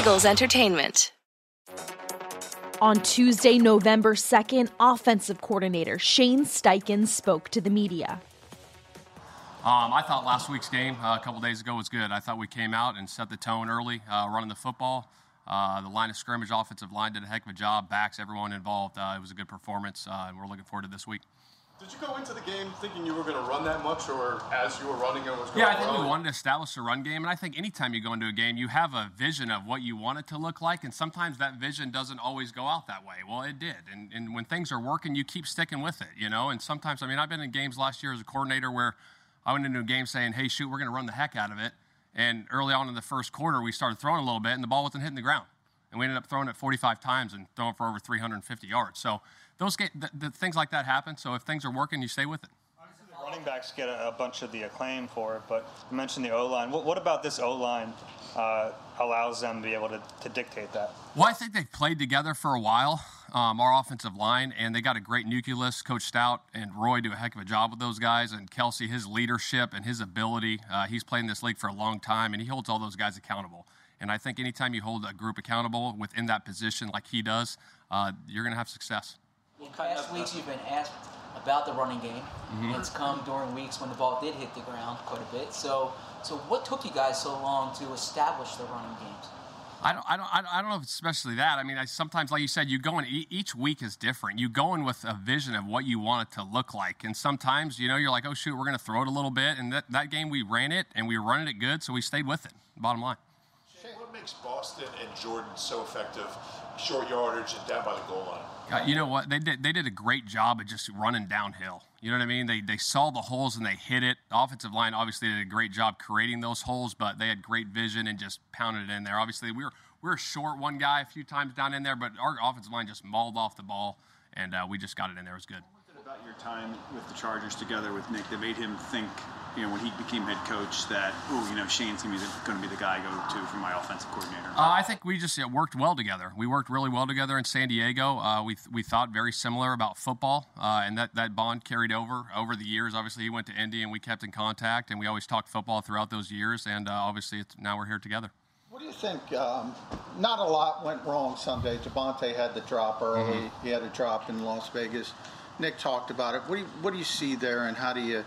Eagles Entertainment. On Tuesday, November 2nd, offensive coordinator Shane Steichen spoke to the media. Um, I thought last week's game uh, a couple days ago was good. I thought we came out and set the tone early, uh, running the football. Uh, the line of scrimmage, offensive line did a heck of a job. Backs, everyone involved. Uh, it was a good performance, uh, and we're looking forward to this week. Did you go into the game thinking you were going to run that much, or as you were running, it was going Yeah, I think well? we wanted to establish a run game, and I think anytime you go into a game, you have a vision of what you want it to look like, and sometimes that vision doesn't always go out that way. Well, it did, and, and when things are working, you keep sticking with it, you know. And sometimes, I mean, I've been in games last year as a coordinator where I went into a game saying, "Hey, shoot, we're going to run the heck out of it," and early on in the first quarter, we started throwing a little bit, and the ball wasn't hitting the ground, and we ended up throwing it 45 times and throwing for over 350 yards. So those the things like that happen. So if things are working, you stay with it. Obviously the running backs get a, a bunch of the acclaim for it, but you mentioned the O line. What, what about this O line uh, allows them to be able to, to dictate that? Well, I think they've played together for a while, um, our offensive line, and they got a great nucleus. Coach Stout and Roy do a heck of a job with those guys, and Kelce, his leadership and his ability. Uh, he's played in this league for a long time, and he holds all those guys accountable. And I think anytime you hold a group accountable within that position like he does, uh, you're going to have success. In past weeks, you've been asked about the running game. Mm-hmm. It's come during weeks when the ball did hit the ground quite a bit. So, so what took you guys so long to establish the running games? I don't, I don't, I don't- know if it's especially that. I mean, I, sometimes, like you said, you go in, e- each week is different. You go in with a vision of what you want it to look like. And sometimes, you know, you're like, oh, shoot, we're going to throw it a little bit. And that, that game, we ran it and we were running it good, so we stayed with it, bottom line. Shane, what makes Boston and Jordan so effective, short yardage and down by the goal line? Uh, you know what? They did, they did a great job of just running downhill. You know what I mean? They, they saw the holes and they hit it. The offensive line obviously did a great job creating those holes, but they had great vision and just pounded it in there. Obviously, we were, we were short one guy a few times down in there, but our offensive line just mauled off the ball, and uh, we just got it in there. It was good. about your time with the Chargers together with Nick that made him think, you know, when he became head coach, that oh, you know, Shane's going to be the guy I go to for my offensive coordinator. Uh, I think we just uh, worked well together. We worked really well together in San Diego. Uh, we, we thought very similar about football, uh, and that, that bond carried over over the years. Obviously, he went to Indy, and we kept in contact, and we always talked football throughout those years. And uh, obviously, it's, now we're here together. What do you think? Um, not a lot went wrong Sunday. DeVonta had the drop early. Mm-hmm. He had a drop in Las Vegas. Nick talked about it. What do you, what do you see there, and how do you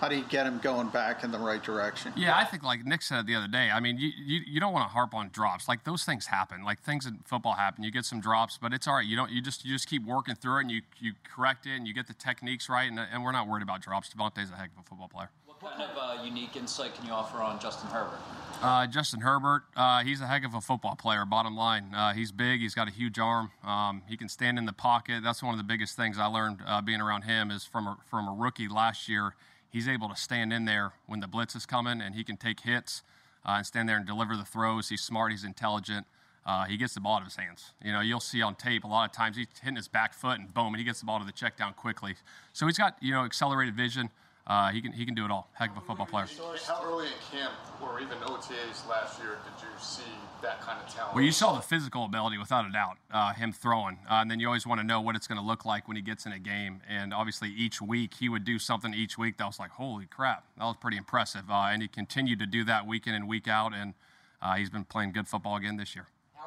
how do you get him going back in the right direction? Yeah, I think like Nick said the other day. I mean, you, you, you don't want to harp on drops. Like those things happen. Like things in football happen. You get some drops, but it's all right. You don't. You just you just keep working through it, and you you correct it, and you get the techniques right, and, and we're not worried about drops. DeVonta's a heck of a football player. What kind of uh, unique insight can you offer on Justin Herbert? Uh, Justin Herbert, uh, he's a heck of a football player. Bottom line, uh, he's big. He's got a huge arm. Um, he can stand in the pocket. That's one of the biggest things I learned uh, being around him. Is from a, from a rookie last year, he's able to stand in there when the blitz is coming, and he can take hits uh, and stand there and deliver the throws. He's smart. He's intelligent. Uh, he gets the ball out of his hands. You know, you'll see on tape a lot of times he's hitting his back foot and boom, and he gets the ball to the check down quickly. So he's got you know accelerated vision. Uh, he can he can do it all. Heck of a football player. How early in camp or even OTAs last year did you see that kind of talent? Well, you saw the physical ability without a doubt, uh, him throwing. Uh, and then you always want to know what it's going to look like when he gets in a game. And obviously, each week he would do something each week that was like, holy crap, that was pretty impressive. Uh, and he continued to do that week in and week out. And uh, he's been playing good football again this year.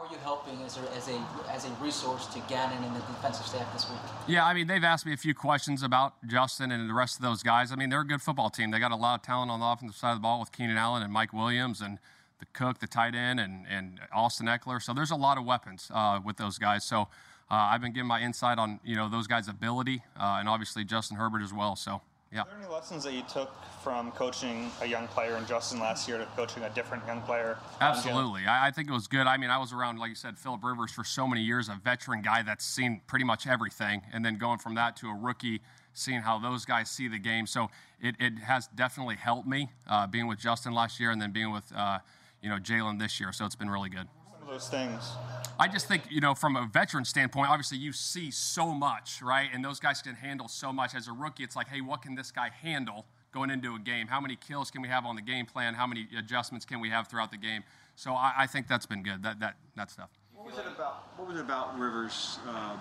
Are you helping as a, as a, as a resource to Gannon and the defensive staff this week? Yeah, I mean, they've asked me a few questions about Justin and the rest of those guys. I mean, they're a good football team. They got a lot of talent on the offensive side of the ball with Keenan Allen and Mike Williams and the Cook, the tight end, and, and Austin Ekeler. So there's a lot of weapons uh, with those guys. So uh, I've been giving my insight on you know those guys' ability uh, and obviously Justin Herbert as well. So yeah. Are there any lessons that you took from coaching a young player in Justin last year to coaching a different young player? Absolutely. I, I think it was good. I mean, I was around, like you said, Philip Rivers for so many years, a veteran guy that's seen pretty much everything. And then going from that to a rookie, seeing how those guys see the game. So it, it has definitely helped me uh, being with Justin last year and then being with, uh, you know, Jalen this year. So it's been really good. Some of those things. I just think, you know, from a veteran standpoint, obviously you see so much, right? And those guys can handle so much. As a rookie, it's like, hey, what can this guy handle going into a game? How many kills can we have on the game plan? How many adjustments can we have throughout the game? So I, I think that's been good, that, that, that stuff. What was it about? What was it about Rivers uh,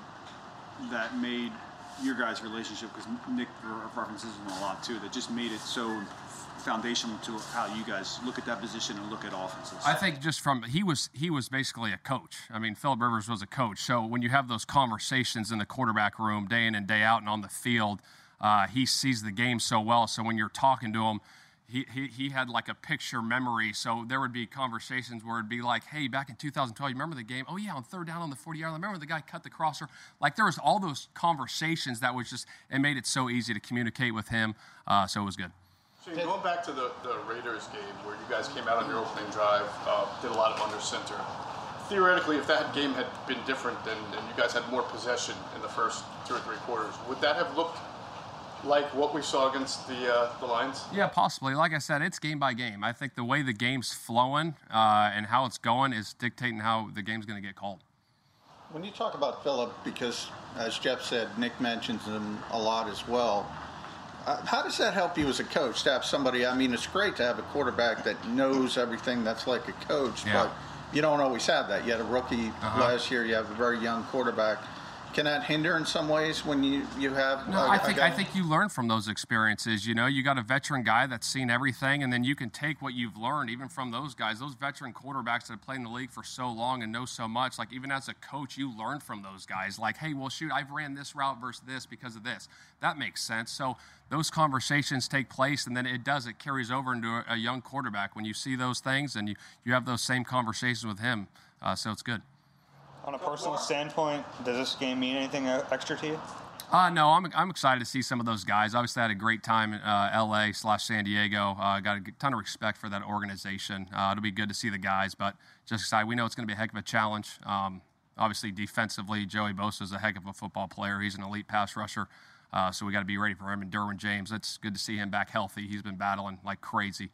that made your guys' relationship? Because Nick references him a lot too. That just made it so foundational to how you guys look at that position and look at offenses? I think just from he was he was basically a coach. I mean, Philip Rivers was a coach. So when you have those conversations in the quarterback room day in and day out and on the field, uh, he sees the game so well. So when you're talking to him, he, he, had like a picture memory. So there would be conversations where it'd be like, hey, back in 2012, you remember the game? Oh, yeah, on third down on the 40 yard line. Remember the guy cut the crosser? Like there was all those conversations that was just, it made it so easy to communicate with him. Uh, so it was good. Shane, going back to the, the Raiders game where you guys came out on your opening drive, uh, did a lot of under center. Theoretically, if that game had been different and, and you guys had more possession in the first two or three quarters, would that have looked like what we saw against the uh, the Lions? Yeah, possibly. Like I said, it's game by game. I think the way the game's flowing uh, and how it's going is dictating how the game's going to get called. When you talk about Philip, because as Jeff said, Nick mentions him a lot as well. Uh, how does that help you as a coach to have somebody? I mean, it's great to have a quarterback that knows everything. That's like a coach, Yeah. but you don't always have that. You had a rookie Uh-huh. last year. You have a very young quarterback. Can that hinder in some ways when you you have? No, a- I think I think you learn from those experiences. You know, you got a veteran guy that's seen everything, and then you can take what you've learned even from those guys, those veteran quarterbacks that have played in the league for so long and know so much. Like even as a coach, you learn from those guys. Like, hey, well, shoot, I've ran this route versus this because of this. That makes sense. So those conversations take place, and then it does. It carries over into a, a young quarterback when you see those things, and you you have those same conversations with him. Uh, so it's good. On a personal standpoint, does this game mean anything extra to you? Uh, no, I'm, I'm excited to see some of those guys. Obviously, I had a great time in uh, LA slash San Diego. Uh, got a ton of respect for that organization. Uh, it'll be good to see the guys, but just excited. We know it's going to be a heck of a challenge. Um, obviously, defensively, Joey Bosa is a heck of a football player. He's an elite pass rusher. Uh, so we got to be ready for him and Derwin James. It's good to see him back healthy. He's been battling like crazy.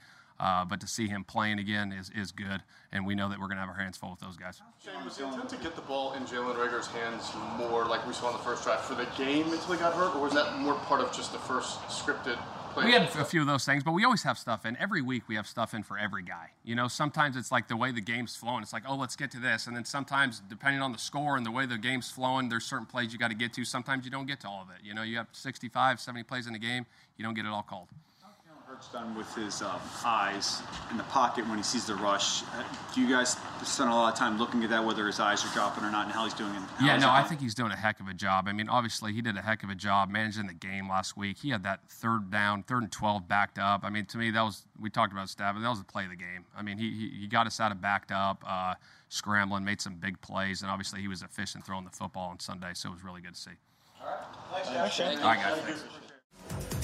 Uh, but to see him playing again is, is good, and we know that we're going to have our hands full with those guys. Shane, was the intent to get the ball in Jalen Reagor's hands more like we saw in the first drive for the game until he got hurt, or was that more part of just the first scripted play? We had a few of those things, but we always have stuff in. Every week we have stuff in for every guy. You know, sometimes it's like the way the game's flowing. It's like, oh, let's get to this. And then sometimes, depending on the score and the way the game's flowing, there's certain plays you got to get to. Sometimes you don't get to all of it. You know, you have 65, 70 plays in a game, you don't get it all called. Hurts done with his um, eyes in the pocket when he sees the rush. Uh, do you guys spend a lot of time looking at that, whether his eyes are dropping or not, and how he's doing? And how Yeah, he's no, I think he's doing a heck of a job. I mean, obviously, he did a heck of a job managing the game last week. He had that third down, third and 12 backed up. I mean, to me, that was, we talked about stat, but that was the play of the game. I mean, he, he, he got us out of backed up, uh, scrambling, made some big plays, and obviously, he was efficient throwing the football on Sunday, so it was really good to see. Thanks, Shane. All right, guys, thanks.